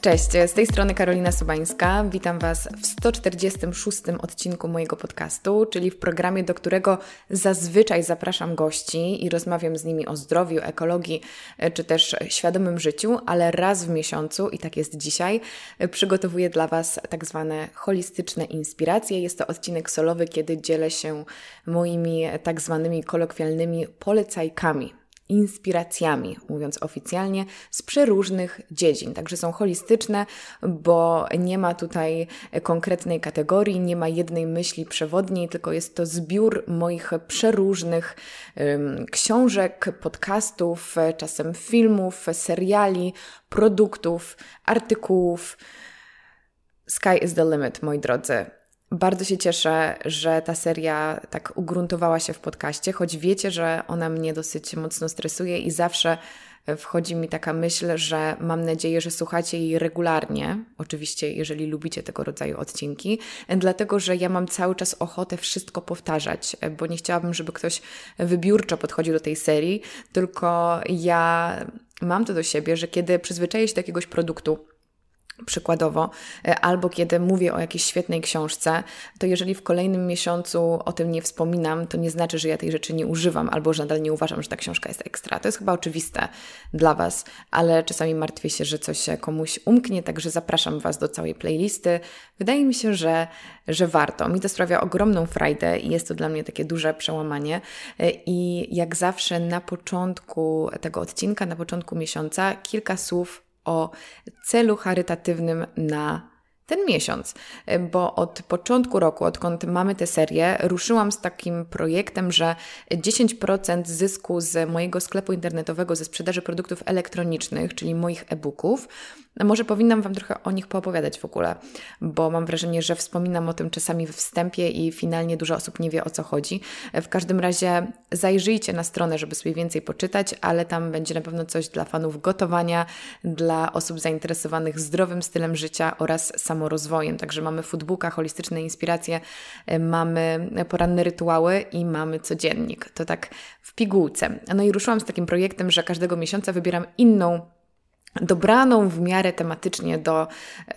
Cześć, z tej strony Karolina Sobańska. Witam Was w 146 odcinku mojego podcastu, czyli w programie, do którego zazwyczaj zapraszam gości i rozmawiam z nimi o zdrowiu, ekologii czy też świadomym życiu, ale raz w miesiącu, i tak jest dzisiaj, przygotowuję dla Was tak zwane holistyczne inspiracje. Jest to odcinek solowy, kiedy dzielę się moimi tak zwanymi kolokwialnymi polecajkami inspiracjami, mówiąc oficjalnie, z przeróżnych dziedzin. Także są holistyczne, bo nie ma tutaj konkretnej kategorii, nie ma jednej myśli przewodniej, tylko jest to zbiór moich przeróżnych um, książek, podcastów, czasem filmów, seriali, produktów, artykułów. Sky is the limit, moi drodzy. Bardzo się cieszę, że ta seria tak ugruntowała się w podcaście, choć wiecie, że ona mnie dosyć mocno stresuje i zawsze wchodzi mi taka myśl, że mam nadzieję, że słuchacie jej regularnie, oczywiście, jeżeli lubicie tego rodzaju odcinki, dlatego że ja mam cały czas ochotę wszystko powtarzać, bo nie chciałabym, żeby ktoś wybiórczo podchodził do tej serii, tylko ja mam to do siebie, że kiedy przyzwyczaję się do jakiegoś produktu, Przykładowo, e, albo kiedy mówię o jakiejś świetnej książce, to jeżeli w kolejnym miesiącu o tym nie wspominam, to nie znaczy, że ja tej rzeczy nie używam, albo że nadal nie uważam, że ta książka jest ekstra. To jest chyba oczywiste dla Was, ale czasami martwię się, że coś komuś umknie, także zapraszam Was do całej playlisty. Wydaje mi się, że, że warto. Mi to sprawia ogromną frajdę i jest to dla mnie takie duże przełamanie. E, I jak zawsze na początku tego odcinka, na początku miesiąca, kilka słów o celu charytatywnym na ten miesiąc, bo od początku roku, odkąd mamy tę serię, ruszyłam z takim projektem, że 10% zysku z mojego sklepu internetowego ze sprzedaży produktów elektronicznych, czyli moich e-booków, może powinnam Wam trochę o nich poopowiadać w ogóle, bo mam wrażenie, że wspominam o tym czasami w wstępie i finalnie dużo osób nie wie o co chodzi. W każdym razie zajrzyjcie na stronę, żeby sobie więcej poczytać, ale tam będzie na pewno coś dla fanów gotowania, dla osób zainteresowanych zdrowym stylem życia oraz samorozwojem. Także mamy foodbooka, holistyczne inspiracje, mamy poranne rytuały i mamy codziennik. To tak w pigułce. No i ruszyłam z takim projektem, że każdego miesiąca wybieram inną dobraną w miarę tematycznie do,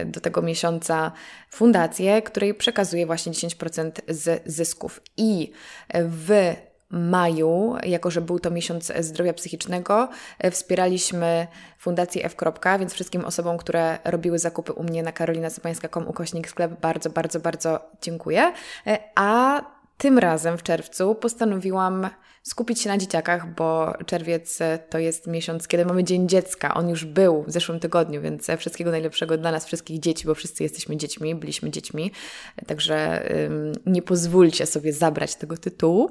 do tego miesiąca fundację, której przekazuje właśnie 10% z zysków. I w maju, jako że był to miesiąc zdrowia psychicznego, wspieraliśmy Fundację F. Więc wszystkim osobom, które robiły zakupy u mnie na karolinasopańska.com ukośnik sklep bardzo, bardzo, bardzo dziękuję. A tym razem w czerwcu postanowiłam skupić się na dzieciakach, bo czerwiec to jest miesiąc, kiedy mamy Dzień Dziecka. On już był w zeszłym tygodniu, więc wszystkiego najlepszego dla nas, wszystkich dzieci, bo wszyscy jesteśmy dziećmi, byliśmy dziećmi. Także ym, nie pozwólcie sobie zabrać tego tytułu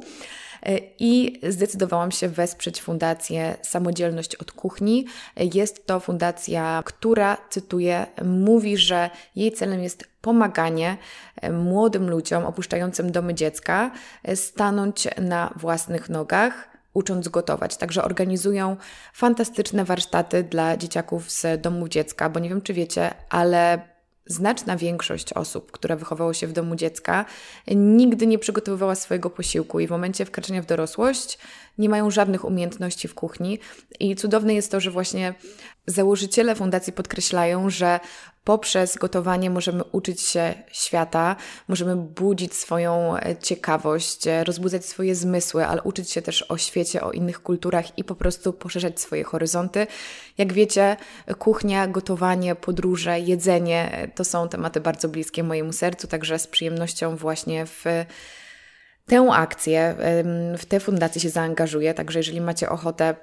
i zdecydowałam się wesprzeć Fundację Samodzielność od Kuchni. Jest to fundacja, która, cytuję, mówi, że jej celem jest pomaganie e, młodym ludziom opuszczającym domy dziecka e, stanąć na własnych nogach ucząc gotować. Także organizują fantastyczne warsztaty dla dzieciaków z domów dziecka, bo nie wiem, czy wiecie, ale Znaczna większość osób, które wychowało się w domu dziecka, nigdy nie przygotowywała swojego posiłku i w momencie wkraczania w dorosłość nie mają żadnych umiejętności w kuchni. I cudowne jest to, że właśnie założyciele fundacji podkreślają, że poprzez gotowanie możemy uczyć się świata, możemy budzić swoją e, ciekawość, e, rozbudzać swoje zmysły, ale uczyć się też o świecie, o innych kulturach i po prostu poszerzać swoje horyzonty. Jak wiecie, kuchnia, gotowanie, podróże, jedzenie e, to są tematy bardzo bliskie mojemu sercu, także z przyjemnością właśnie w tę akcję, w tę fundację się zaangażuję. Także jeżeli macie ochotę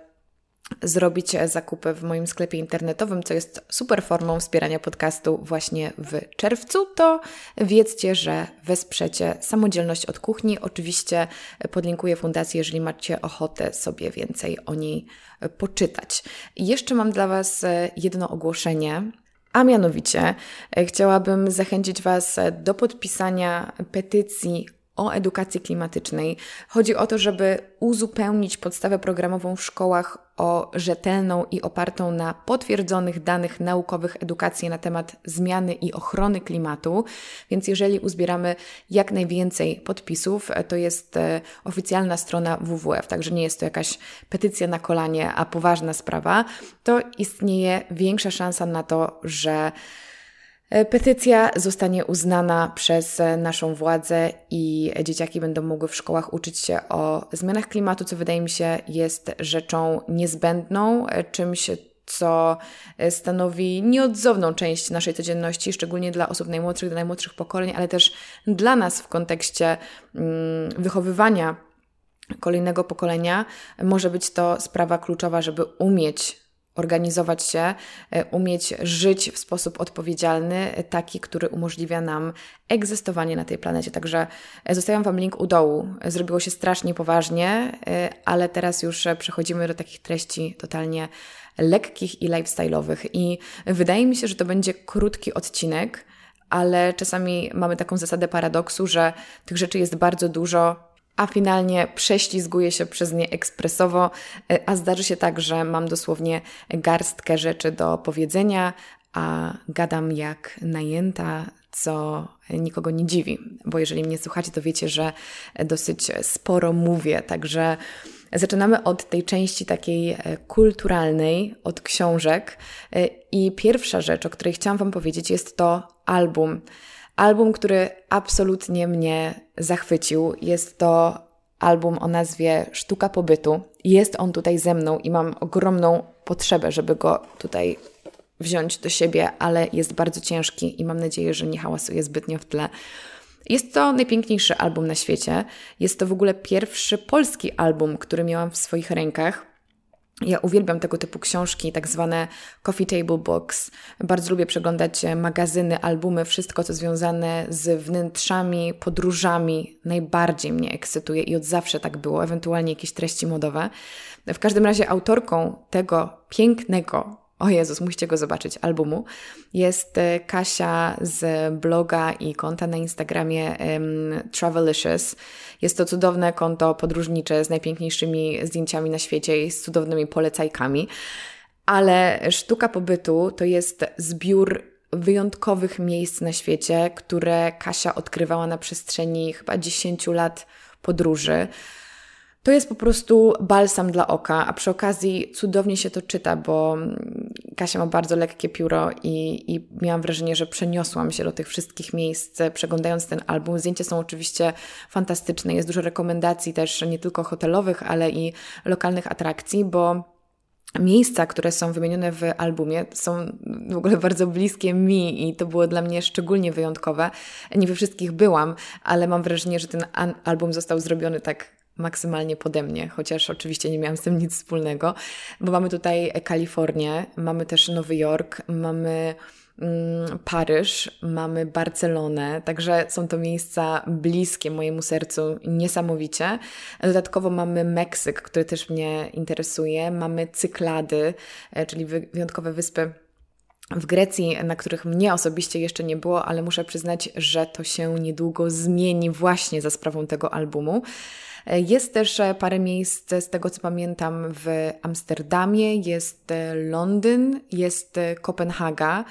zrobić zakupy w moim sklepie internetowym, co jest super formą wspierania podcastu właśnie w czerwcu, to wiedzcie, że wesprzecie samodzielność od kuchni. Oczywiście podlinkuję fundację, jeżeli macie ochotę sobie więcej o niej poczytać. I jeszcze mam dla Was jedno ogłoszenie. A mianowicie chciałabym zachęcić Was do podpisania petycji o edukacji klimatycznej. Chodzi o to, żeby uzupełnić podstawę programową w szkołach o rzetelną i opartą na potwierdzonych danych naukowych edukację na temat zmiany i ochrony klimatu. Więc jeżeli uzbieramy jak najwięcej podpisów, to jest e, oficjalna strona WWF, także nie jest to jakaś petycja na kolanie, a poważna sprawa, to istnieje większa szansa na to, że E, petycja zostanie uznana przez e, naszą władzę i dzieciaki będą mogły w szkołach uczyć się o zmianach klimatu, co wydaje mi się jest rzeczą niezbędną, e, czymś, co stanowi nieodzowną część naszej codzienności, szczególnie dla osób najmłodszych, dla najmłodszych pokoleń, ale też dla nas w kontekście mm, wychowywania kolejnego pokolenia. Może być to sprawa kluczowa, żeby umieć organizować się, e, umieć żyć w sposób odpowiedzialny, e, taki, który umożliwia nam egzystowanie na tej planecie. Także e, zostawiam Wam link u dołu. Zrobiło się strasznie poważnie, ale teraz już przechodzimy do takich treści totalnie lekkich i lifestyle'owych. I wydaje mi się, że to będzie krótki odcinek, ale czasami mamy taką zasadę paradoksu, że tych rzeczy jest bardzo dużo, a finalnie prześlizguję się przez nie ekspresowo, e, a zdarzy się tak, że mam dosłownie garstkę rzeczy do powiedzenia, a gadam jak najęta, co nikogo nie dziwi, bo jeżeli mnie słuchacie, to wiecie, że dosyć sporo mówię, także zaczynamy od tej części takiej e, kulturalnej, od książek e, i pierwsza rzecz, o której chciałam Wam powiedzieć, jest to album. Album, który absolutnie mnie zachwycił. Jest to album o nazwie Sztuka Pobytu. Jest on tutaj ze mną i mam ogromną potrzebę, żeby go tutaj wziąć do siebie, ale jest bardzo ciężki i mam nadzieję, że nie hałasuje zbytnio w tle. Jest to najpiękniejszy album na świecie. Jest to w ogóle pierwszy polski album, który miałam w swoich rękach. Ja uwielbiam tego typu książki, tak zwane coffee table books. Bardzo lubię przeglądać magazyny, albumy, wszystko co związane z wnętrzami, podróżami. Najbardziej mnie ekscytuje i od zawsze tak było, ewentualnie jakieś treści modowe. W każdym razie autorką tego pięknego o Jezus, musicie go zobaczyć, albumu. Jest e, Kasia z bloga i konta na Instagramie um, Travelicious. Jest to cudowne konto podróżnicze z najpiękniejszymi zdjęciami na świecie i z cudownymi polecajkami. Ale sztuka pobytu to jest zbiór wyjątkowych miejsc na świecie, które Kasia odkrywała na przestrzeni chyba 10 lat podróży. To jest po prostu balsam dla oka, a przy okazji cudownie się to czyta, bo Kasia ma bardzo lekkie pióro i, i miałam wrażenie, że przeniosłam się do tych wszystkich miejsc, przeglądając ten album. Zdjęcia są oczywiście fantastyczne, jest dużo rekomendacji też nie tylko hotelowych, ale i lokalnych atrakcji, bo Miejsca, które są wymienione w albumie, są w ogóle bardzo bliskie mi i to było dla mnie szczególnie wyjątkowe. Nie we wszystkich byłam, ale mam wrażenie, że ten album został zrobiony tak maksymalnie pode mnie, chociaż oczywiście nie miałam z tym nic wspólnego, bo mamy tutaj Kalifornię, mamy też Nowy Jork, mamy mm, Paryż, mamy Barcelonę, także są to miejsca bliskie mojemu sercu niesamowicie. Dodatkowo mamy Meksyk, który też mnie interesuje, mamy Cyklady, e, czyli wyjątkowe wyspy w Grecji, na których mnie osobiście jeszcze nie było, ale muszę przyznać, że to się niedługo zmieni właśnie za sprawą tego albumu. Jest też e, parę miejsc, z tego co pamiętam, w Amsterdamie, jest e, Londyn, jest e, Kopenhaga.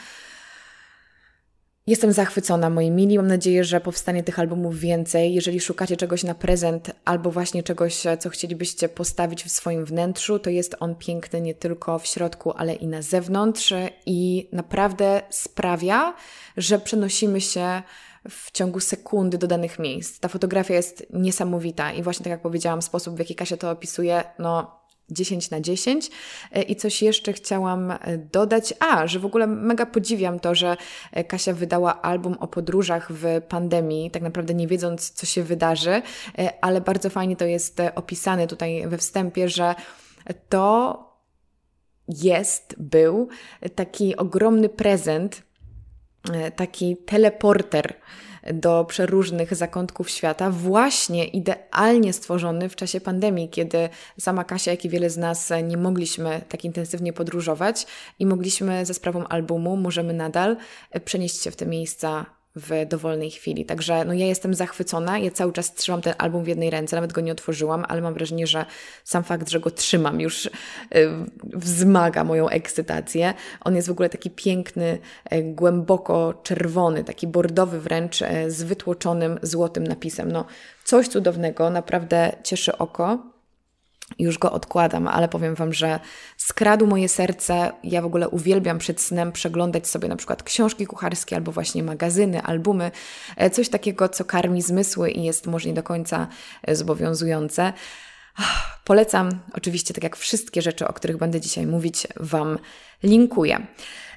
Jestem zachwycona, moi mili. Mam nadzieję, że powstanie tych albumów więcej. Jeżeli szukacie czegoś na prezent albo właśnie czegoś, co chcielibyście postawić w swoim wnętrzu, to jest on piękny nie tylko w środku, ale i na zewnątrz i naprawdę sprawia, że przenosimy się w ciągu sekundy do danych miejsc. Ta fotografia jest niesamowita i właśnie tak jak powiedziałam, sposób w jaki Kasia to opisuje, no 10 na 10. E, I coś jeszcze chciałam e, dodać. A, że w ogóle mega podziwiam to, że e, Kasia wydała album o podróżach w pandemii, tak naprawdę nie wiedząc, co się wydarzy, ale bardzo fajnie to jest opisane tutaj we wstępie, że to jest, był taki ogromny prezent taki teleporter do przeróżnych zakątków świata, właśnie idealnie stworzony w czasie pandemii, kiedy sama Kasia, jak i wiele z nas nie mogliśmy tak intensywnie podróżować i mogliśmy ze sprawą albumu, możemy nadal przenieść się w te miejsca w dowolnej chwili. Także no, ja jestem zachwycona, ja cały czas trzymam ten album w jednej ręce, nawet go nie otworzyłam, ale mam wrażenie, że sam fakt, że go trzymam już y, wzmaga moją ekscytację. On jest w ogóle taki piękny, y, głęboko czerwony, taki bordowy wręcz, y, z wytłoczonym złotym napisem. No, coś cudownego, naprawdę cieszy oko. Już go odkładam, ale powiem Wam, że skradł moje serce. Ja w ogóle uwielbiam przed snem przeglądać sobie na przykład książki kucharskie albo właśnie magazyny, albumy. E, coś takiego, co karmi zmysły i jest może nie do końca e, zobowiązujące. Polecam, oczywiście, tak jak wszystkie rzeczy, o których będę dzisiaj mówić, Wam linkuję.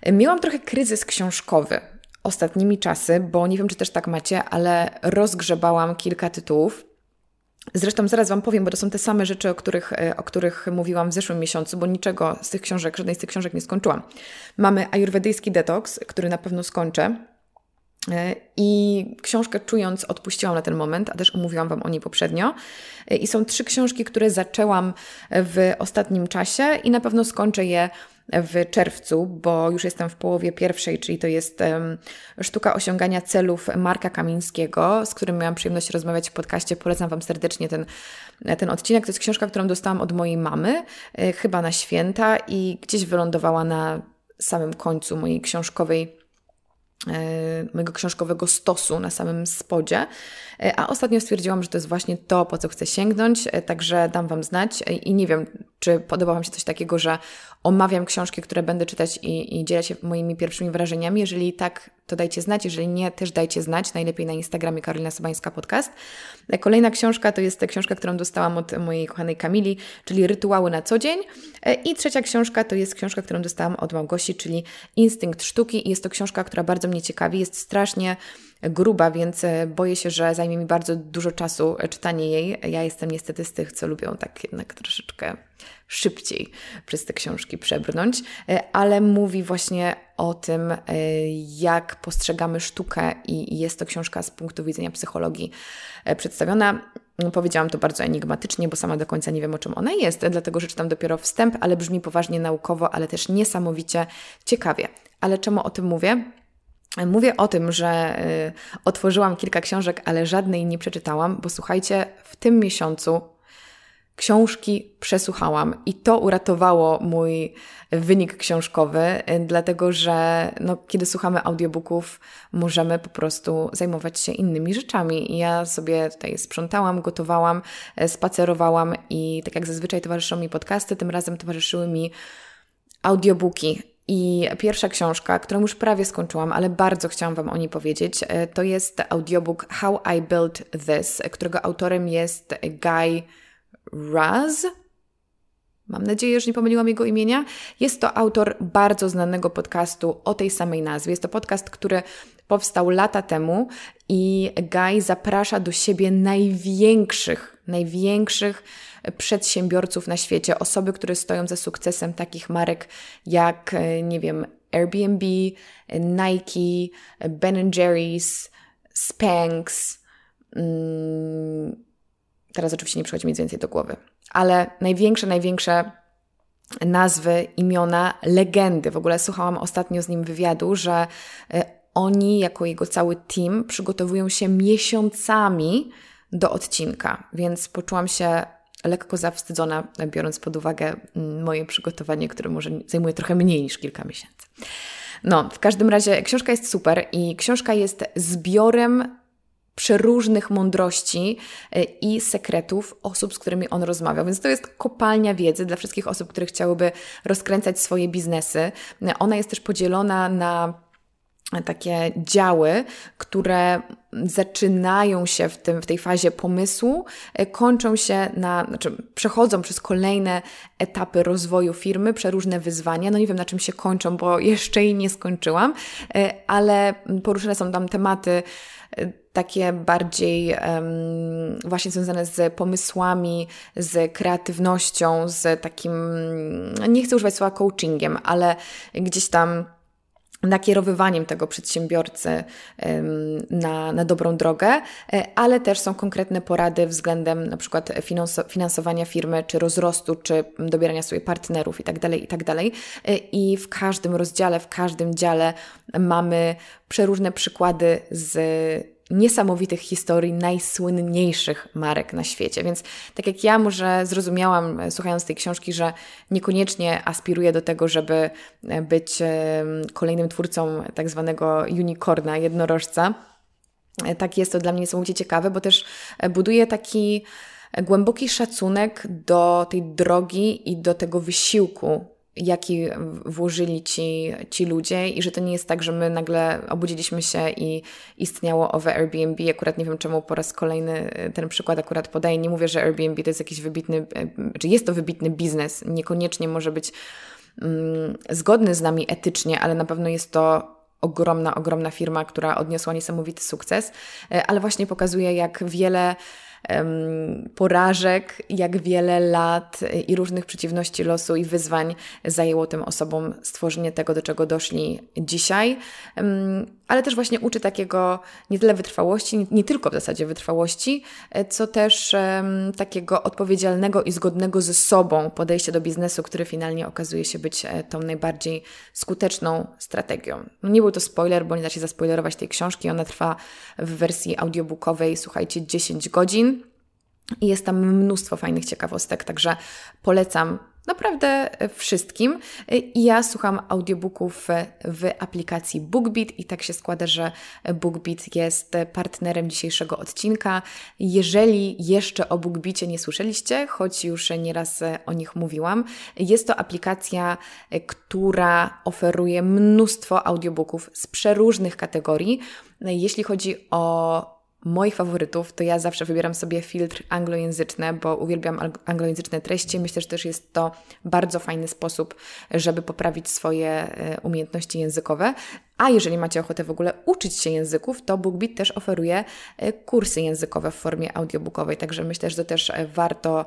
E, miałam trochę kryzys książkowy ostatnimi czasy, bo nie wiem, czy też tak macie, ale rozgrzebałam kilka tytułów Zresztą zaraz Wam powiem, bo to są te same rzeczy, o których, e, o których mówiłam w zeszłym miesiącu, bo niczego z tych książek, żadnej z tych książek nie skończyłam. Mamy Ayurvedyjski Detoks, który na pewno skończę. E, I książkę Czując odpuściłam na ten moment, a też omówiłam Wam o niej poprzednio. E, I są trzy książki, które zaczęłam w ostatnim czasie i na pewno skończę je w czerwcu, bo już jestem w połowie pierwszej, czyli to jest um, sztuka osiągania celów Marka Kamińskiego, z którym miałam przyjemność rozmawiać w podcaście. Polecam Wam serdecznie ten, ten odcinek. To jest książka, którą dostałam od mojej mamy, e, chyba na święta i gdzieś wylądowała na samym końcu mojej książkowej e, mojego książkowego stosu na samym spodzie, a ostatnio stwierdziłam, że to jest właśnie to, po co chcę sięgnąć, także dam Wam znać i nie wiem, czy podoba Wam się coś takiego, że omawiam książki, które będę czytać i, i dzielę się moimi pierwszymi wrażeniami. Jeżeli tak, to dajcie znać. Jeżeli nie, też dajcie znać. Najlepiej na Instagramie Karolina Sobańska Podcast. Kolejna książka to jest książka, którą dostałam od mojej kochanej Kamili, czyli Rytuały na co dzień. I trzecia książka to jest książka, którą dostałam od Małgosi, czyli Instynkt Sztuki. Jest to książka, która bardzo mnie ciekawi. Jest strasznie gruba, więc e, boję się, że zajmie mi bardzo dużo czasu e, czytanie jej. Ja jestem niestety z tych, co lubią tak jednak troszeczkę szybciej przez te książki przebrnąć, e, ale mówi właśnie o tym, jak postrzegamy sztukę i jest to książka z punktu widzenia psychologii przedstawiona. Powiedziałam to bardzo enigmatycznie, bo sama do końca nie wiem, o czym ona jest, dlatego że czytam dopiero wstęp, ale brzmi poważnie naukowo, ale też niesamowicie ciekawie. Ale czemu o tym mówię? Mówię o tym, że y, otworzyłam kilka książek, ale żadnej nie przeczytałam, bo słuchajcie, w tym miesiącu książki przesłuchałam i to uratowało mój wynik książkowy, y, dlatego że no, kiedy słuchamy audiobooków, możemy po prostu zajmować się innymi rzeczami. Ja sobie tutaj sprzątałam, gotowałam, y, spacerowałam i tak jak zazwyczaj towarzyszą mi podcasty, tym razem towarzyszyły mi audiobooki. I pierwsza książka, którą już prawie skończyłam, ale bardzo chciałam Wam o niej powiedzieć, e, to jest audiobook How I Built This, którego autorem jest Guy Raz. Mam nadzieję, że nie pomyliłam jego imienia. Jest to autor bardzo znanego podcastu o tej samej nazwie. Jest to podcast, który powstał lata temu i Guy zaprasza do siebie największych, największych przedsiębiorców na świecie, osoby, które stoją za sukcesem takich marek jak, e, nie wiem, Airbnb, Nike, Ben Jerry's, Spanx. Mm, teraz oczywiście nie przychodzi mi nic więcej do głowy, ale największe, największe nazwy, imiona, legendy. W ogóle słuchałam ostatnio z nim wywiadu, że e, oni, jako jego cały team, przygotowują się miesiącami do odcinka, więc poczułam się lekko zawstydzona, biorąc pod uwagę mm, moje przygotowanie, które może zajmuje trochę mniej niż kilka miesięcy. No, w każdym razie książka jest super i książka jest zbiorem przeróżnych mądrości e, i sekretów osób, z którymi on rozmawiał. Więc to jest kopalnia wiedzy dla wszystkich osób, które chciałyby rozkręcać swoje biznesy. Ona jest też podzielona na takie działy, które zaczynają się w, tym, w tej fazie pomysłu, e, kończą się na, znaczy przechodzą przez kolejne etapy rozwoju firmy, przeróżne wyzwania. No nie wiem na czym się kończą, bo jeszcze jej nie skończyłam, e, ale poruszone są tam tematy e, takie bardziej um, właśnie związane z pomysłami, z kreatywnością, z takim, nie chcę używać słowa coachingiem, ale gdzieś tam nakierowywaniem tego przedsiębiorcy na, na dobrą drogę, e, ale też są konkretne porady względem na przykład finansowania firmy, czy rozrostu, czy dobierania sobie partnerów itd., tak itd. Tak e, I w każdym rozdziale, w każdym dziale mamy przeróżne przykłady z niesamowitych historii najsłynniejszych marek na świecie. Więc tak jak ja może zrozumiałam, e, słuchając tej książki, że niekoniecznie aspiruję do tego, żeby e, być e, kolejnym twórcą tak zwanego unicorna, jednorożca, tak jest to dla mnie niesamowicie ciekawe, bo też buduje taki głęboki szacunek do tej drogi i do tego wysiłku, jaki włożyli ci, ci ludzie i że to nie jest tak, że my nagle obudziliśmy się i istniało owe Airbnb. Akurat nie wiem, czemu po raz kolejny e, ten przykład akurat podaję. Nie mówię, że Airbnb to jest jakiś wybitny, e, czy jest to wybitny biznes. Niekoniecznie może być mm, zgodny z nami etycznie, ale na pewno jest to ogromna, ogromna firma, która odniosła niesamowity sukces, e, ale właśnie pokazuje, jak wiele porażek, jak wiele lat i różnych przeciwności losu i wyzwań zajęło tym osobom stworzenie tego, do czego doszli dzisiaj, ale też właśnie uczy takiego nie tyle wytrwałości, nie tylko w zasadzie wytrwałości, co też takiego odpowiedzialnego i zgodnego ze sobą podejścia do biznesu, który finalnie okazuje się być e, tą najbardziej skuteczną strategią. No nie był to spoiler, bo nie da się zaspoilerować tej książki. Ona trwa w wersji audiobookowej, słuchajcie, 10 godzin. I jest tam mnóstwo fajnych ciekawostek, także polecam naprawdę wszystkim. Ja słucham audiobooków w aplikacji BookBeat i tak się składa, że BookBeat jest partnerem dzisiejszego odcinka. Jeżeli jeszcze o BookBeatie nie słyszeliście, choć już nieraz o nich mówiłam, jest to aplikacja, która oferuje mnóstwo audiobooków z przeróżnych kategorii. Jeśli chodzi o moich faworytów, to ja zawsze wybieram sobie filtr anglojęzyczny, bo uwielbiam anglojęzyczne treści. Myślę, że też jest to bardzo fajny sposób, żeby poprawić swoje e, umiejętności językowe. A jeżeli macie ochotę w ogóle uczyć się języków, to BookBeat też oferuje e, kursy językowe w formie audiobookowej, także myślę, że to też e, warto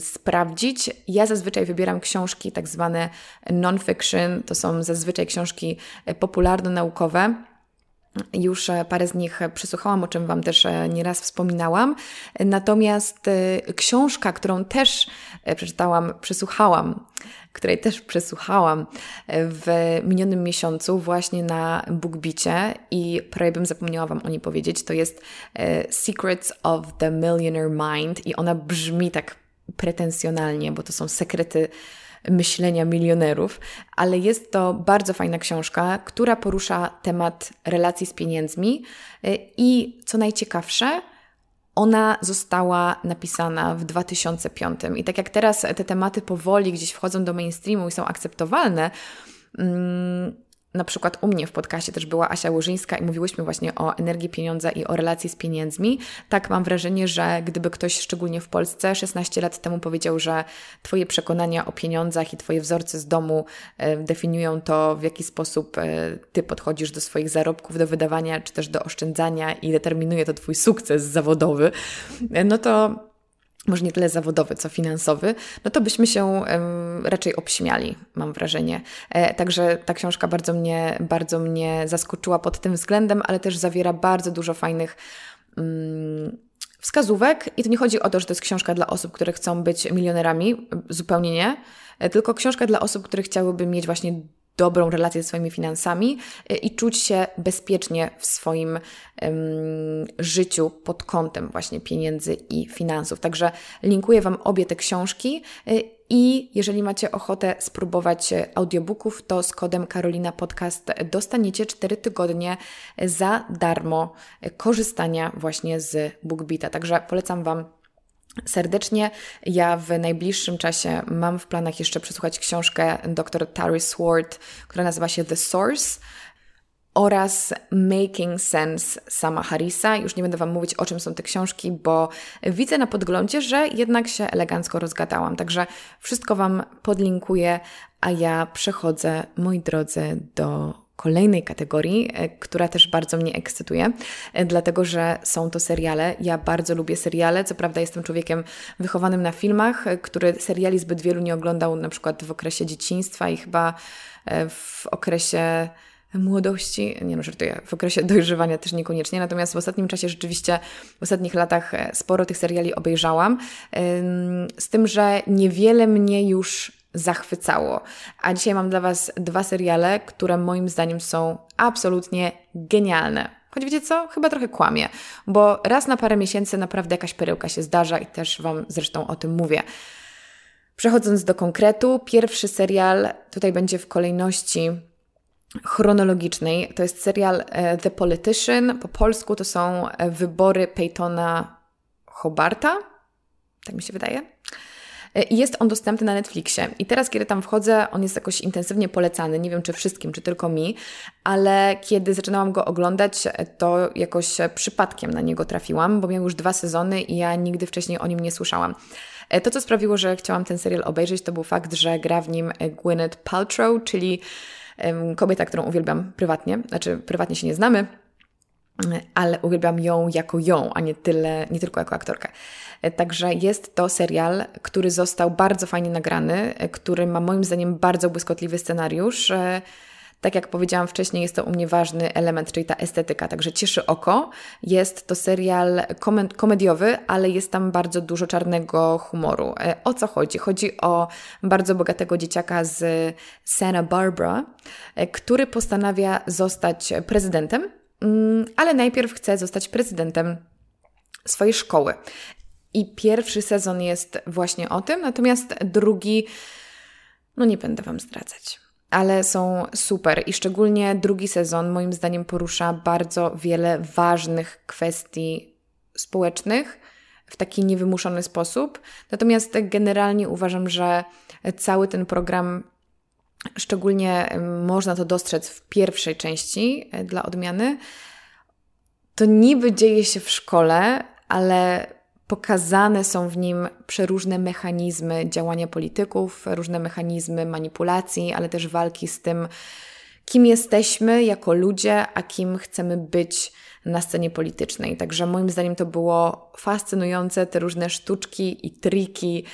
sprawdzić. Ja zazwyczaj wybieram książki tak zwane non-fiction, to są zazwyczaj książki popularno-naukowe już e, parę z nich przesłuchałam, o czym Wam też e, nieraz wspominałam. Natomiast e, książka, którą też przeczytałam, przesłuchałam, której też przesłuchałam w minionym miesiącu właśnie na BookBicie i prawie bym zapomniała Wam o niej powiedzieć, to jest Secrets of the Millionaire Mind i ona brzmi tak pretensjonalnie, bo to są sekrety myślenia milionerów, ale jest to bardzo fajna książka, która porusza temat relacji z pieniędzmi y, i co najciekawsze, ona została napisana w 2005. I tak jak teraz te tematy powoli gdzieś wchodzą do mainstreamu i są akceptowalne, mm, na przykład u mnie w podcaście też była Asia Łożyńska i mówiłyśmy właśnie o energii pieniądza i o relacji z pieniędzmi. Tak mam wrażenie, że gdyby ktoś szczególnie w Polsce 16 lat temu powiedział, że Twoje przekonania o pieniądzach i Twoje wzorce z domu definiują to, w jaki sposób e, Ty podchodzisz do swoich zarobków, do wydawania czy też do oszczędzania i determinuje to Twój sukces zawodowy, e, no to może nie tyle zawodowy, co finansowy, no to byśmy się raczej obśmiali, mam wrażenie. E, także ta książka bardzo mnie, bardzo mnie zaskoczyła pod tym względem, ale też zawiera bardzo dużo fajnych um, wskazówek. I to nie chodzi o to, że to jest książka dla osób, które chcą być milionerami, zupełnie nie, e, tylko książka dla osób, które chciałyby mieć właśnie dobrą relację ze swoimi finansami y, i czuć się bezpiecznie w swoim um, życiu pod kątem właśnie pieniędzy i finansów. Także linkuję Wam obie te książki y, i jeżeli macie ochotę spróbować audiobooków, to z kodem Karolina Podcast dostaniecie 4 tygodnie za darmo korzystania właśnie z BookBeata. Także polecam Wam serdecznie. Ja w najbliższym czasie mam w planach jeszcze przesłuchać książkę dr Tary Sword, która nazywa się The Source oraz Making Sense sama Harrisa. Już nie będę Wam mówić, o czym są te książki, bo widzę na podglądzie, że jednak się elegancko rozgadałam. Także wszystko Wam podlinkuję, a ja przechodzę, moi drodzy, do kolejnej kategorii, e, która też bardzo mnie ekscytuje, e, dlatego że są to seriale. Ja bardzo lubię seriale. Co prawda, jestem człowiekiem wychowanym na filmach, e, który seriali zbyt wielu nie oglądał, na przykład w okresie dzieciństwa i chyba w okresie młodości, nie no, żartuję, w okresie dojrzewania też niekoniecznie, natomiast w ostatnim czasie rzeczywiście, w ostatnich latach sporo tych seriali obejrzałam, z tym, że niewiele mnie już zachwycało. A dzisiaj mam dla Was dwa seriale, które moim zdaniem są absolutnie genialne. Choć wiecie co? Chyba trochę kłamie, bo raz na parę miesięcy naprawdę jakaś perełka się zdarza i też Wam zresztą o tym mówię. Przechodząc do konkretu, pierwszy serial tutaj będzie w kolejności chronologicznej. To jest serial e, The Politician. Po polsku to są e, wybory Peytona Hobarta. Tak mi się wydaje. I jest on dostępny na Netflixie. I teraz, kiedy tam wchodzę, on jest jakoś intensywnie polecany. Nie wiem, czy wszystkim, czy tylko mi, ale kiedy zaczynałam go oglądać, to jakoś przypadkiem na niego trafiłam, bo miał już dwa sezony i ja nigdy wcześniej o nim nie słyszałam. E, to, co sprawiło, że chciałam ten serial obejrzeć, to był fakt, że gra w nim Gwyneth Paltrow, czyli kobieta, którą uwielbiam prywatnie. Znaczy, prywatnie się nie znamy, ale uwielbiam ją jako ją, a nie, tyle, nie tylko jako aktorkę. Także jest to serial, który został bardzo fajnie nagrany, który ma moim zdaniem bardzo błyskotliwy scenariusz. Tak jak powiedziałam wcześniej, jest to u mnie ważny element, czyli ta estetyka, także cieszy oko. Jest to serial komediowy, ale jest tam bardzo dużo czarnego humoru. O co chodzi? Chodzi o bardzo bogatego dzieciaka z Santa Barbara, który postanawia zostać prezydentem ale najpierw chcę zostać prezydentem swojej szkoły. I pierwszy sezon jest właśnie o tym, natomiast drugi, no nie będę Wam zdradzać. Ale są super i szczególnie drugi sezon moim zdaniem porusza bardzo wiele ważnych kwestii społecznych w taki niewymuszony sposób. Natomiast generalnie uważam, że cały ten program szczególnie można to dostrzec w pierwszej części e, dla odmiany, to niby dzieje się w szkole, ale pokazane są w nim przeróżne mechanizmy działania polityków, różne mechanizmy manipulacji, ale też walki z tym, kim jesteśmy jako ludzie, a kim chcemy być na scenie politycznej. Także moim zdaniem to było fascynujące, te różne sztuczki i triki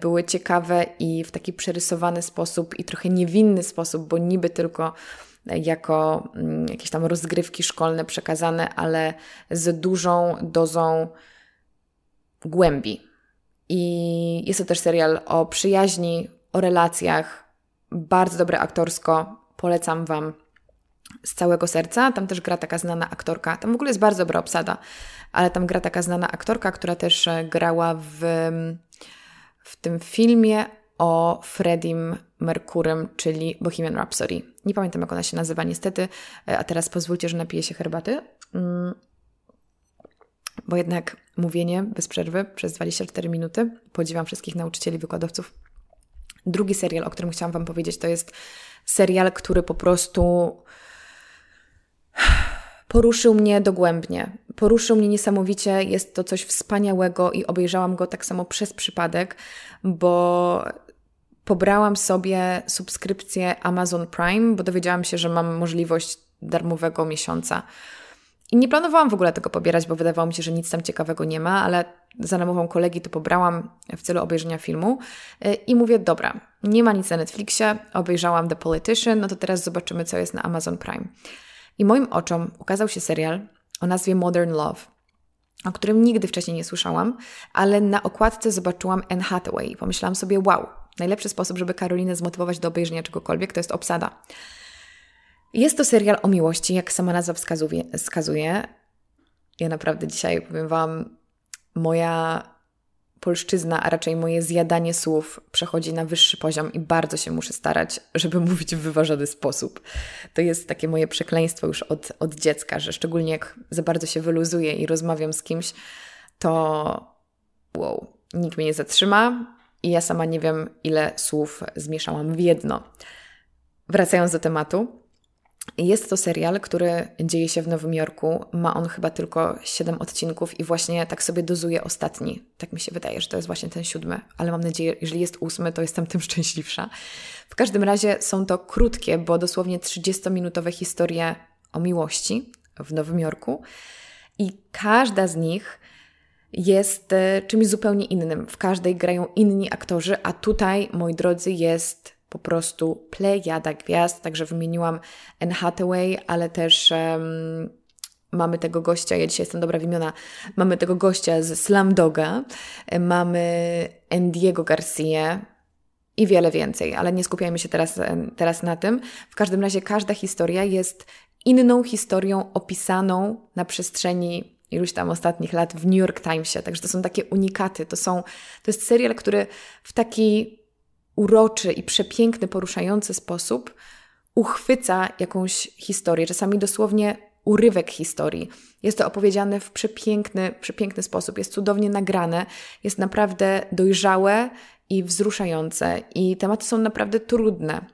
były ciekawe i w taki przerysowany sposób i trochę niewinny sposób, bo niby tylko jako mm, jakieś tam rozgrywki szkolne przekazane, ale z dużą dozą głębi. I jest to też serial o przyjaźni, o relacjach, bardzo dobre aktorsko. Polecam Wam z całego serca. Tam też gra taka znana aktorka. Tam w ogóle jest bardzo dobra obsada, ale tam gra taka znana aktorka, która też e, grała w, w tym filmie o Freddiem Merkurym, czyli Bohemian Rhapsody. Nie pamiętam, jak ona się nazywa niestety, e, a teraz pozwólcie, że napiję się herbaty. Mm. Bo jednak mówienie bez przerwy przez 24 minuty. Podziwiam wszystkich nauczycieli, wykładowców. Drugi serial, o którym chciałam Wam powiedzieć, to jest serial, który po prostu poruszył mnie dogłębnie. Poruszył mnie niesamowicie, jest to coś wspaniałego i obejrzałam go tak samo przez przypadek, bo pobrałam sobie subskrypcję Amazon Prime, bo dowiedziałam się, że mam możliwość darmowego miesiąca. I nie planowałam w ogóle tego pobierać, bo wydawało mi się, że nic tam ciekawego nie ma, ale za namową kolegi to pobrałam w celu obejrzenia filmu i mówię, dobra, nie ma nic na Netflixie, obejrzałam The Politician, no to teraz zobaczymy, co jest na Amazon Prime. I moim oczom ukazał się serial o nazwie Modern Love, o którym nigdy wcześniej nie słyszałam, ale na okładce zobaczyłam Anne Hathaway i pomyślałam sobie, wow, najlepszy sposób, żeby Karolinę zmotywować do obejrzenia czegokolwiek, to jest obsada. Jest to serial o miłości, jak sama nazwa wskazuje. wskazuje. Ja naprawdę dzisiaj powiem Wam, moja polszczyzna, a raczej moje zjadanie słów przechodzi na wyższy poziom i bardzo się muszę starać, żeby mówić w wyważony sposób. To jest takie moje przekleństwo już od, od dziecka, że szczególnie jak za bardzo się wyluzuję i rozmawiam z kimś, to wow, nikt mnie nie zatrzyma i ja sama nie wiem, ile słów zmieszałam w jedno. Wracając do tematu, Jest to serial, który dzieje się w Nowym Jorku. Ma on chyba tylko 7 odcinków i właśnie tak sobie dozuje ostatni. Tak mi się wydaje, że to jest właśnie ten siódmy, ale mam nadzieję, jeżeli jest ósmy, to jestem tym szczęśliwsza. W każdym razie są to krótkie, bo dosłownie 30-minutowe historie o miłości w Nowym Jorku i każda z nich jest e, czymś zupełnie innym. W każdej grają inni aktorzy, a tutaj, moi drodzy, jest po prostu plejada gwiazd, także wymieniłam Anne Hathaway, ale też um, mamy tego gościa, ja dzisiaj jestem dobra w imiona, mamy tego gościa z Slam Doga, mamy Andiego Garcia i wiele więcej, ale nie skupiajmy się teraz, teraz na tym. W każdym razie każda historia jest inną historią opisaną na przestrzeni iluś tam ostatnich lat w New York Timesie. Także to są takie unikaty. To, są, to jest serial, który w taki uroczy i przepiękny, poruszający sposób uchwyca jakąś historię, czasami dosłownie urywek historii. Jest to opowiedziane w przepiękny, przepiękny sposób, jest cudownie nagrane, jest naprawdę dojrzałe i wzruszające, i tematy są naprawdę trudne.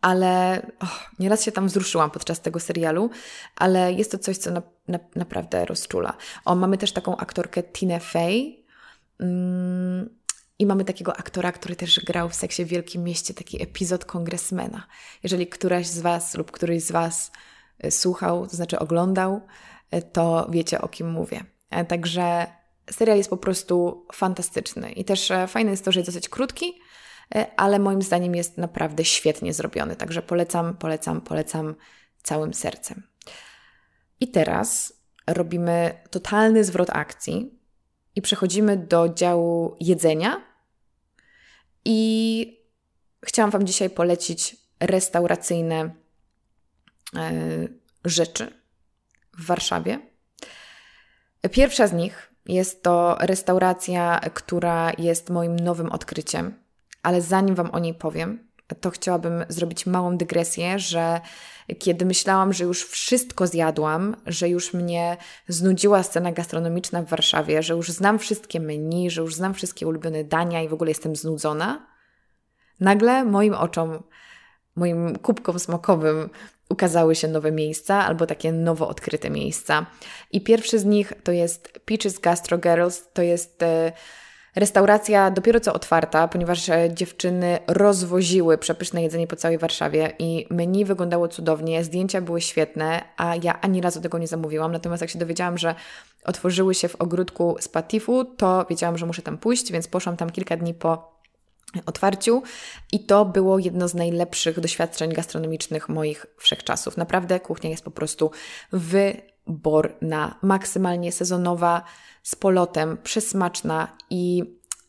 Ale oh, nieraz się tam wzruszyłam podczas tego serialu, ale jest to coś, co na, na, naprawdę rozczula. O, mamy też taką aktorkę Tina Fey. Mm, i mamy takiego aktora, który też grał w seksie w Wielkim Mieście, taki epizod kongresmena. Jeżeli któraś z Was lub któryś z Was e, słuchał, to znaczy oglądał, e, to wiecie o kim mówię. E, także serial jest po prostu fantastyczny. I też fajne jest to, że jest dosyć krótki, ale moim zdaniem jest naprawdę świetnie zrobiony. Także polecam, polecam, polecam całym sercem. I teraz robimy totalny zwrot akcji i przechodzimy do działu jedzenia, i chciałam Wam dzisiaj polecić restauracyjne e, rzeczy w Warszawie. Pierwsza z nich jest to restauracja, która jest moim nowym odkryciem, ale zanim Wam o niej powiem, to chciałabym zrobić małą dygresję, że kiedy myślałam, że już wszystko zjadłam, że już mnie znudziła scena gastronomiczna w Warszawie, że już znam wszystkie menu, że już znam wszystkie ulubione dania i w ogóle jestem znudzona, nagle moim oczom, moim kubkom smokowym ukazały się nowe miejsca albo takie nowo odkryte miejsca. I pierwszy z nich to jest Peaches Gastro Girls, to jest e, Restauracja dopiero co otwarta, ponieważ e, dziewczyny rozwoziły przepyszne jedzenie po całej Warszawie i menu wyglądało cudownie, zdjęcia były świetne, a ja ani razu tego nie zamówiłam. Natomiast jak się dowiedziałam, że otworzyły się w ogródku z Patifu, to wiedziałam, że muszę tam pójść, więc poszłam tam kilka dni po otwarciu i to było jedno z najlepszych doświadczeń gastronomicznych moich wszechczasów. Naprawdę kuchnia jest po prostu wyborna, maksymalnie sezonowa, z polotem, przesmaczna i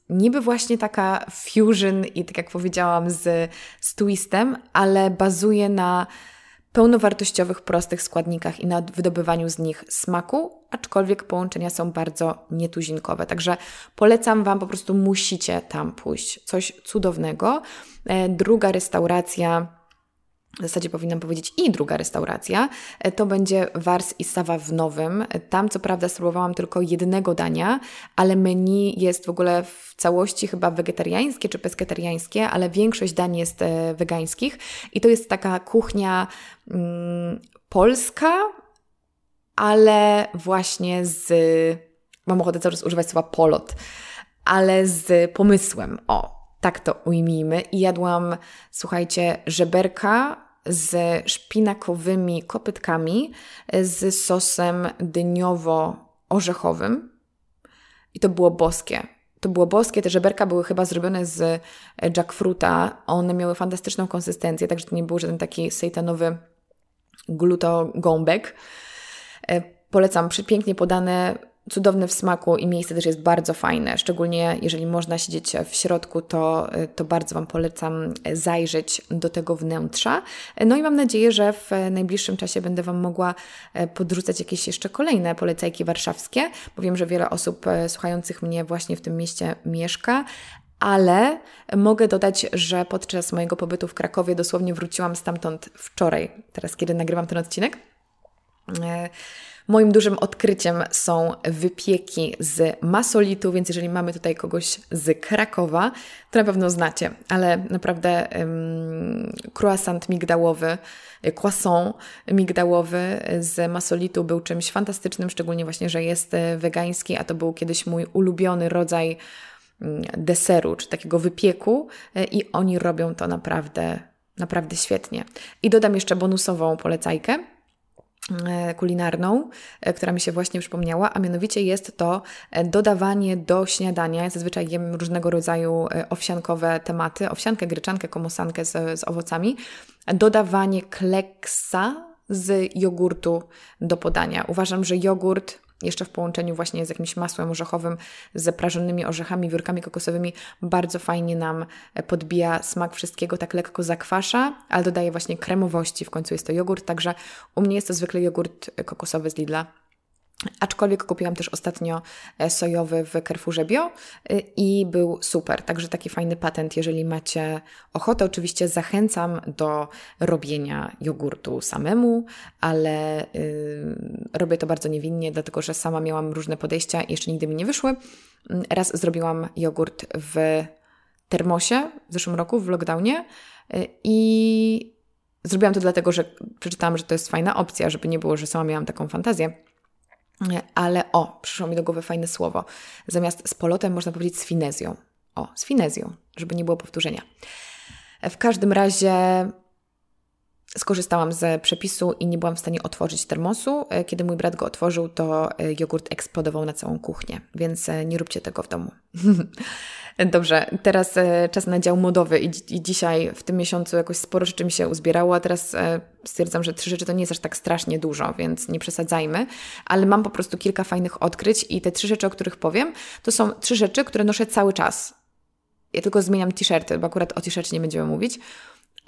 niby właśnie taka fusion i tak jak powiedziałam z, z twistem, ale bazuje na pełnowartościowych, prostych składnikach i na wydobywaniu z nich smaku, aczkolwiek połączenia są bardzo nietuzinkowe. Także polecam Wam, po prostu musicie tam pójść. Coś cudownego. E, druga restauracja w zasadzie powinnam powiedzieć i druga restauracja, e, to będzie Wars i Sawa w Nowym. Tam co prawda spróbowałam tylko jednego dania, ale menu jest w ogóle w całości chyba wegetariańskie czy pesketariańskie, ale większość dań jest e, wegańskich. I to jest taka kuchnia mm, polska, ale właśnie z... mam ochotę cały czas używać słowa polot, ale z pomysłem, o, tak to ujmijmy. I jadłam, słuchajcie, żeberka z szpinakowymi kopytkami z sosem dyniowo-orzechowym. I to było boskie. To było boskie, te żeberka były chyba zrobione z jackfruta. One miały fantastyczną konsystencję, także to nie był żaden taki sejtanowy glutogąbek. E, polecam, pięknie podane, cudowne w smaku i miejsce też jest bardzo fajne. Szczególnie jeżeli można siedzieć w środku, to, to bardzo Wam polecam zajrzeć do tego wnętrza. No i mam nadzieję, że w najbliższym czasie będę Wam mogła e, podrzucać jakieś jeszcze kolejne polecajki warszawskie, bo wiem, że wiele osób e, słuchających mnie właśnie w tym mieście mieszka, ale mogę dodać, że podczas mojego pobytu w Krakowie dosłownie wróciłam stamtąd wczoraj, teraz kiedy nagrywam ten odcinek. Moim dużym odkryciem są wypieki z masolitu, więc jeżeli mamy tutaj kogoś z Krakowa, to na pewno znacie, ale naprawdę um, croissant migdałowy, croissant migdałowy z masolitu był czymś fantastycznym, szczególnie właśnie, że jest wegański, a to był kiedyś mój ulubiony rodzaj mm, deseru, czy takiego wypieku i oni robią to naprawdę, naprawdę świetnie. I dodam jeszcze bonusową polecajkę E, kulinarną, e, która mi się właśnie przypomniała, a mianowicie jest to e, dodawanie do śniadania. Ja zazwyczaj jem różnego rodzaju owsiankowe tematy, owsiankę, gryczankę, komosankę z, z owocami. Dodawanie kleksa z jogurtu do podania. Uważam, że jogurt jeszcze w połączeniu właśnie z jakimś masłem orzechowym, z prażonymi orzechami, wiórkami kokosowymi, bardzo fajnie nam podbija smak wszystkiego, tak lekko zakwasza, ale dodaje właśnie kremowości, w końcu jest to jogurt, także u mnie jest to zwykle jogurt kokosowy z Lidla. Aczkolwiek kupiłam też ostatnio e, sojowy w Carrefourze Bio e, i był super. Także taki fajny patent, jeżeli macie ochotę. Oczywiście zachęcam do robienia jogurtu samemu, ale yy, robię to bardzo niewinnie, dlatego że sama miałam różne podejścia i jeszcze nigdy mi nie wyszły. Mm, raz zrobiłam jogurt w termosie w zeszłym roku, w lockdownie i zrobiłam to dlatego, że przeczytałam, że to jest fajna opcja, żeby nie było, że sama miałam taką fantazję ale o, przyszło mi do głowy fajne słowo. Zamiast z polotem można powiedzieć z finezją. O, z finezją, żeby nie było powtórzenia. W każdym razie skorzystałam z przepisu i nie byłam w stanie otworzyć termosu. Kiedy mój brat go otworzył, to jogurt eksplodował na całą kuchnię, więc nie róbcie tego w domu. Dobrze, teraz e, czas na dział modowy I, i, dzisiaj w tym miesiącu jakoś sporo rzeczy mi się uzbierało, a teraz e, stwierdzam, że trzy rzeczy to nie jest aż tak strasznie dużo, więc nie przesadzajmy, ale mam po prostu kilka fajnych odkryć i te trzy rzeczy, o których powiem, to są trzy rzeczy, które noszę cały czas. Ja tylko zmieniam t-shirty, bo akurat o t-shircie nie będziemy mówić,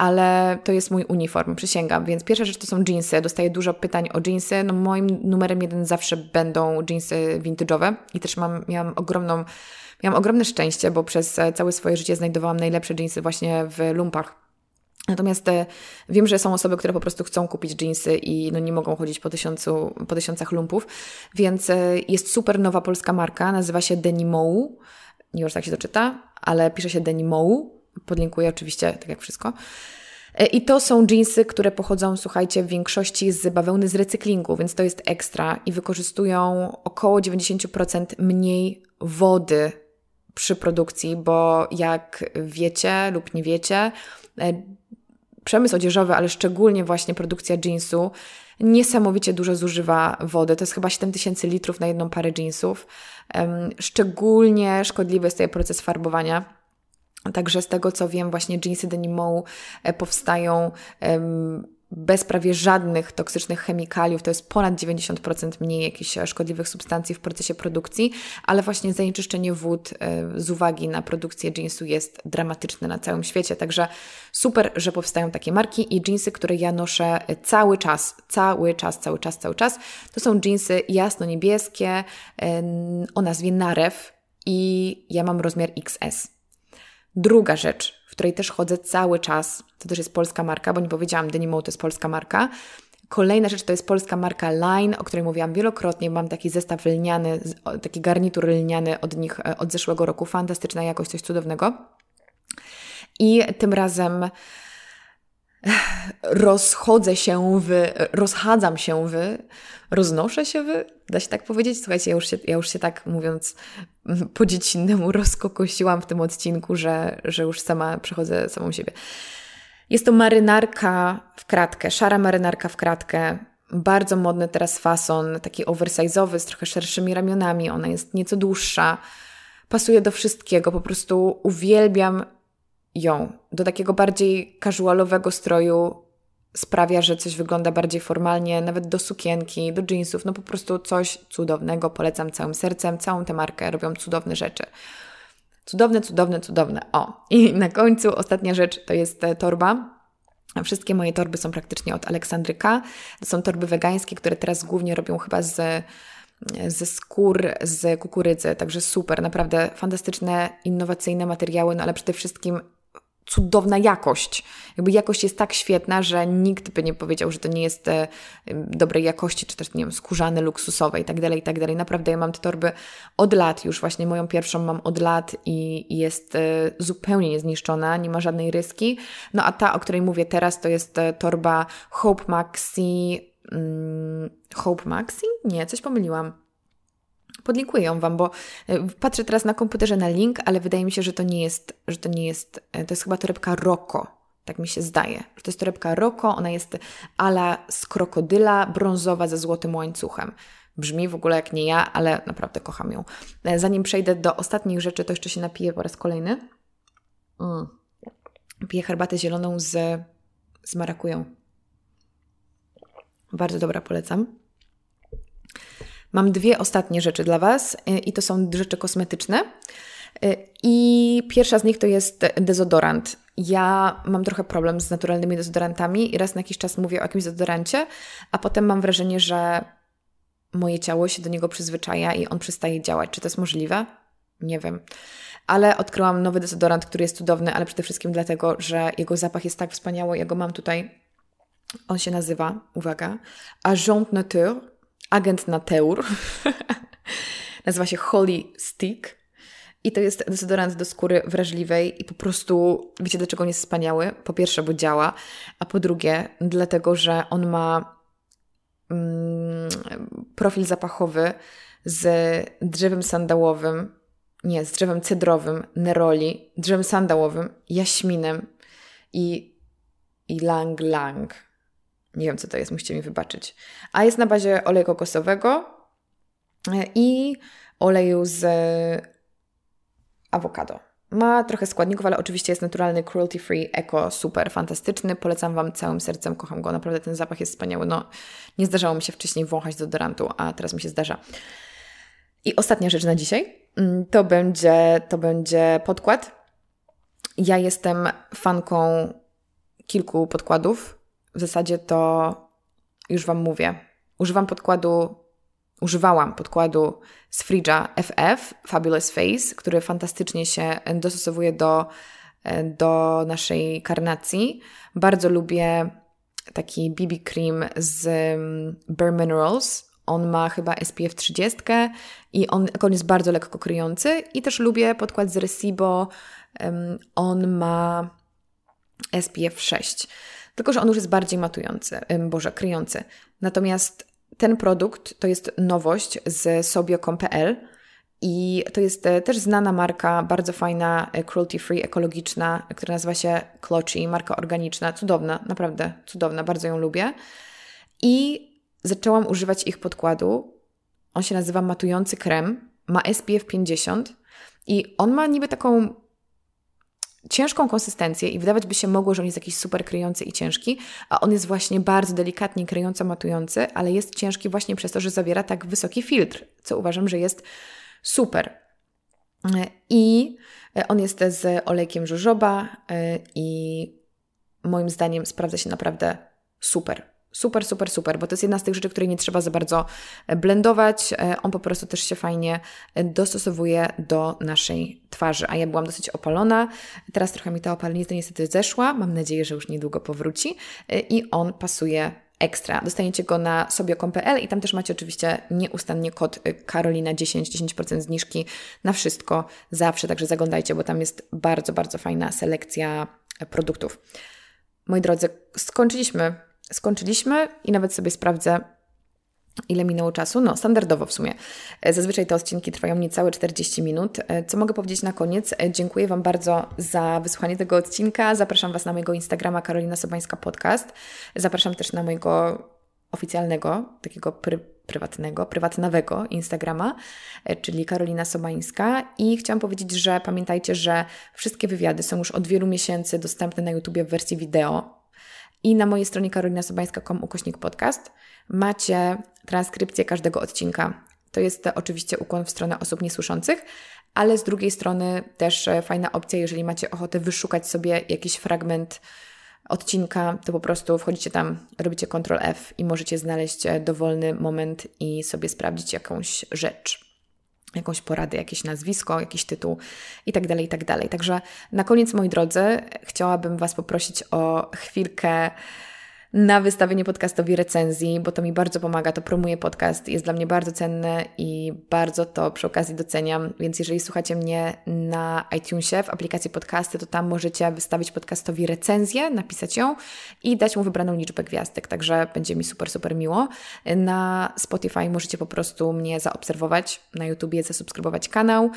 ale to jest mój uniform, przysięgam. Więc pierwsza rzecz to są jeansy. Dostaję dużo pytań o jeansy. No moim numerem jeden zawsze będą jeansy vintage'owe i też mam, miałam ogromną Miałam ogromne szczęście, bo przez e, całe swoje życie znajdowałam najlepsze jeansy właśnie w lumpach. Natomiast e, wiem, że są osoby, które po prostu chcą kupić jeansy i no nie mogą chodzić po, tysiącu, po tysiącach lumpów, więc e, jest super nowa polska marka, nazywa się Denimou. Nie wiem, tak się to czyta, ale pisze się Denimou. Podlinkuję oczywiście, tak jak wszystko. I to są jeansy, które pochodzą, słuchajcie, w większości z bawełny z recyklingu, więc to jest ekstra i wykorzystują około 90% mniej wody przy produkcji, bo jak wiecie lub nie wiecie, e, przemysł odzieżowy, ale szczególnie właśnie produkcja jeansu, niesamowicie dużo zużywa wody. To jest chyba 7000 litrów na jedną parę jeansów. Szczególnie szkodliwy jest tutaj proces farbowania. Także z tego co wiem, właśnie jeansy Denimou e, powstają bez prawie żadnych toksycznych chemikaliów, to jest ponad 90% mniej jakichś szkodliwych substancji w procesie produkcji, ale właśnie zanieczyszczenie wód e, z uwagi na produkcję jeansu jest dramatyczne na całym świecie. Także super, że powstają takie marki i jeansy, które ja noszę cały czas, cały czas, cały czas, cały czas. To są jeansy jasno-niebieskie o nazwie Narew i ja mam rozmiar XS. Druga rzecz, w której też chodzę cały czas, to też jest polska marka, bo nie powiedziałam, Denimo to jest polska marka. Kolejna rzecz to jest polska marka Line, o której mówiłam wielokrotnie. Mam taki zestaw lniany, taki garnitur lniany od nich e, od zeszłego roku. Fantastyczna jakość, coś cudownego. I tym razem rozchodzę się w, rozchadzam się w, roznoszę się w, da się tak powiedzieć? Słuchajcie, ja już się, ja już się tak mówiąc po dziecinnemu rozkokosiłam w tym odcinku, że, że już sama przechodzę samą siebie. Jest to marynarka w kratkę, szara marynarka w kratkę. Bardzo modny teraz fason, taki oversize'owy z trochę szerszymi ramionami. Ona jest nieco dłuższa. Pasuje do wszystkiego. Po prostu uwielbiam ją. Do takiego bardziej casualowego stroju sprawia, że coś wygląda bardziej formalnie, nawet do sukienki, do jeansów. No po prostu coś cudownego. Polecam całym sercem. Całą tę markę robią cudowne rzeczy. Cudowne, cudowne, cudowne. O, i na końcu ostatnia rzecz to jest e, torba. Wszystkie moje torby są praktycznie od Aleksandryka. To są torby wegańskie, które teraz głównie robią chyba z, ze skór z kukurydzy, także super, naprawdę fantastyczne, innowacyjne materiały, no ale przede wszystkim cudowna jakość. Jakby jakość jest tak świetna, że nikt by nie powiedział, że to nie jest e, dobrej jakości, czy też, nie wiem, skórzane, luksusowe i tak dalej, i tak dalej. Naprawdę ja mam te torby od lat już, właśnie moją pierwszą mam od lat i jest e, zupełnie niezniszczona, nie ma żadnej ryski. No a ta, o której mówię teraz, to jest e, torba Hope Maxi, hmm, Hope Maxi? Nie, coś pomyliłam. Podlinkuję Wam, bo e, patrzę teraz na komputerze na link, ale wydaje mi się, że to nie jest, że to nie jest, e, to jest chyba torebka Roko. Tak mi się zdaje, że to jest torebka Roko, ona jest ala z krokodyla, brązowa ze złotym łańcuchem. Brzmi w ogóle jak nie ja, ale naprawdę kocham ją. E, zanim przejdę do ostatnich rzeczy, to jeszcze się napiję po raz kolejny. Mm. Piję herbatę zieloną z, z marakują. Bardzo dobra, polecam. Mam dwie ostatnie rzeczy dla Was y, i to są rzeczy kosmetyczne. Y, I pierwsza z nich to jest dezodorant. Ja mam trochę problem z naturalnymi dezodorantami i raz na jakiś czas mówię o jakimś dezodorancie, a potem mam wrażenie, że moje ciało się do niego przyzwyczaja i on przestaje działać. Czy to jest możliwe? Nie wiem. Ale odkryłam nowy dezodorant, który jest cudowny, ale przede wszystkim dlatego, że jego zapach jest tak wspaniały. Ja go mam tutaj. On się nazywa, uwaga, Agent Nature agent Nateur. Nazywa się Holy Stick. I to jest dezodorant do skóry wrażliwej i po prostu wiecie dlaczego on jest wspaniały? Po pierwsze, bo działa, a po drugie, dlatego, że on ma mm, profil zapachowy z drzewem sandałowym, nie, z drzewem cedrowym, neroli, drzewem sandałowym, jaśminem i, i lang lang. Nie wiem, co to jest, musicie mi wybaczyć. A jest na bazie oleju kokosowego e, i oleju z awokado. Ma trochę składników, ale oczywiście jest naturalny, cruelty free, eco, super, fantastyczny. Polecam Wam całym sercem, kocham go. Naprawdę ten zapach jest wspaniały. No, nie zdarzało mi się wcześniej wąchać deodorantu, a teraz mi się zdarza. I ostatnia rzecz na dzisiaj mm, to będzie, to będzie podkład. Ja jestem fanką kilku podkładów w zasadzie to już Wam mówię. Używam podkładu, używałam podkładu z Fridge'a FF, Fabulous Face, który fantastycznie się dostosowuje do, do naszej karnacji. Bardzo lubię taki BB cream z mm, Bare Minerals. On ma chyba SPF 30 i on, on jest bardzo lekko kryjący. I też lubię podkład z Recibo. On ma SPF 6 tylko że on już jest bardziej matujący, boże, kryjący. Natomiast ten produkt to jest nowość z sobio.com.pl i to jest e, też znana marka, bardzo fajna, e, cruelty free, ekologiczna, która nazywa się Clochi, marka organiczna, cudowna, naprawdę cudowna, bardzo ją lubię. I zaczęłam używać ich podkładu. On się nazywa matujący krem, ma SPF 50 i on ma niby taką ciężką konsystencję i wydawać by się mogło, że on jest jakiś super kryjący i ciężki, a on jest właśnie bardzo delikatnie kryjąco matujący, ale jest ciężki właśnie przez to, że zawiera tak wysoki filtr, co uważam, że jest super. I on jest z olejkiem żużoba i moim zdaniem sprawdza się naprawdę super. Super, super, super, bo to jest jedna z tych rzeczy, której nie trzeba za bardzo e, blendować. E, on po prostu też się fajnie e, dostosowuje do naszej twarzy. A ja byłam dosyć opalona. Teraz trochę mi ta opalenizna niestety zeszła. Mam nadzieję, że już niedługo powróci. I on pasuje ekstra. Dostaniecie go na sobie.pl i tam też macie oczywiście nieustannie kod Karolina 10, 10% zniżki na wszystko zawsze, także zaglądajcie, bo tam jest bardzo, bardzo fajna selekcja produktów. Moi drodzy, skończyliśmy skończyliśmy i nawet sobie sprawdzę, ile minęło czasu. No, standardowo w sumie. E, zazwyczaj te odcinki trwają niecałe 40 minut. E, co mogę powiedzieć na koniec? E, dziękuję Wam bardzo za wysłuchanie tego odcinka. Zapraszam Was na mojego Instagrama Karolina Sobańska Podcast. Zapraszam też na mojego oficjalnego, takiego pry, prywatnego, prywatnawego Instagrama, czyli Karolina Sobańska. I chciałam powiedzieć, że pamiętajcie, że wszystkie wywiady są już od wielu miesięcy dostępne na YouTubie w wersji wideo i na mojej stronie karolinasobańska.com ukośnik podcast macie transkrypcję każdego odcinka. To jest oczywiście ukłon w stronę osób niesłyszących, ale z drugiej strony też e, fajna opcja, jeżeli macie ochotę wyszukać sobie jakiś fragment odcinka, to po prostu wchodzicie tam, robicie Ctrl F i możecie znaleźć e, dowolny moment i sobie sprawdzić jakąś rzecz. Jakąś poradę, jakieś nazwisko, jakiś tytuł i tak dalej, i tak. Także na koniec, moi drodzy, chciałabym Was poprosić o chwilkę na wystawienie podcastowi recenzji, bo to mi bardzo pomaga, to promuje podcast, jest dla mnie bardzo cenne i bardzo to przy okazji doceniam. Więc jeżeli słuchacie mnie na iTunesie, w aplikacji podcasty, to tam możecie wystawić podcastowi recenzję, napisać ją i dać mu wybraną liczbę gwiazdek, także będzie mi super, super miło. Na Spotify możecie po prostu mnie zaobserwować, na YouTubie zasubskrybować kanał,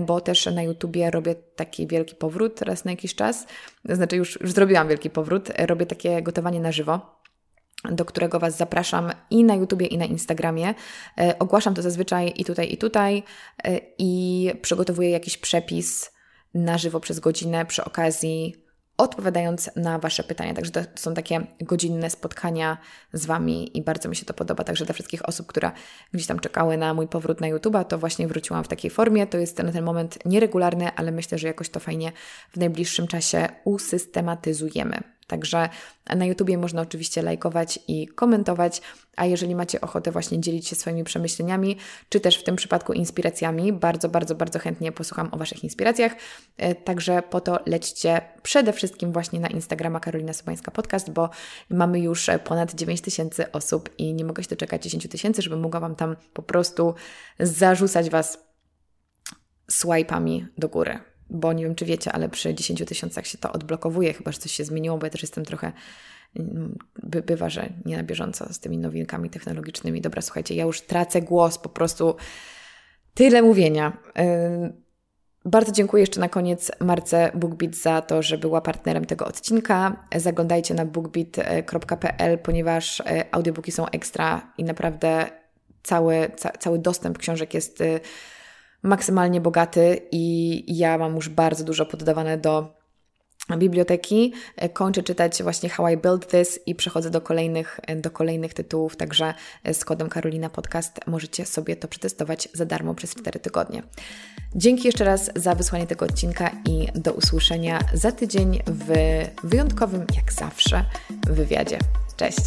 bo też na YouTubie robię taki wielki powrót raz na jakiś czas, znaczy już, już zrobiłam wielki powrót, robię takie gotowanie na żywo do którego Was zapraszam i na YouTubie, i na Instagramie. E, ogłaszam to zazwyczaj i tutaj, i tutaj e, i przygotowuję jakiś przepis na żywo przez godzinę przy okazji odpowiadając na Wasze pytania. Także to są takie godzinne spotkania z Wami i bardzo mi się to podoba. Także dla wszystkich osób, które gdzieś tam czekały na mój powrót na YouTube'a, to właśnie wróciłam w takiej formie. To jest na ten moment nieregularny, ale myślę, że jakoś to fajnie w najbliższym czasie usystematyzujemy. Także na YouTubie można oczywiście lajkować i komentować, a jeżeli macie ochotę właśnie dzielić się swoimi przemyśleniami, czy też w tym przypadku inspiracjami, bardzo, bardzo, bardzo chętnie posłucham o Waszych inspiracjach. E, także po to lećcie przede wszystkim właśnie na Instagrama Karolina Sobańska Podcast, bo mamy już ponad 9 tysięcy osób i nie mogę się doczekać 10 tysięcy, żeby mogła Wam tam po prostu zarzucać Was swipe'ami do góry bo nie wiem, czy wiecie, ale przy 10 tysiącach się to odblokowuje, chyba że coś się zmieniło, bo ja też jestem trochę, mm, by, bywa, że nie na bieżąco z tymi nowinkami technologicznymi. Dobra, słuchajcie, ja już tracę głos, po prostu tyle mówienia. Bardzo dziękuję jeszcze na koniec Marce BookBeat za to, że była partnerem tego odcinka. Zaglądajcie na bookbeat.pl, ponieważ e, audiobooki są ekstra i naprawdę cały, ca, cały dostęp książek jest y, maksymalnie bogaty i ja mam już bardzo dużo poddawane do biblioteki. Kończę czytać właśnie How I Built This i przechodzę do kolejnych, do kolejnych tytułów, także z kodem Karolina Podcast możecie sobie to przetestować za darmo przez 4 tygodnie. Dzięki jeszcze raz za wysłanie tego odcinka i do usłyszenia za tydzień w wyjątkowym, jak zawsze, wywiadzie. Cześć!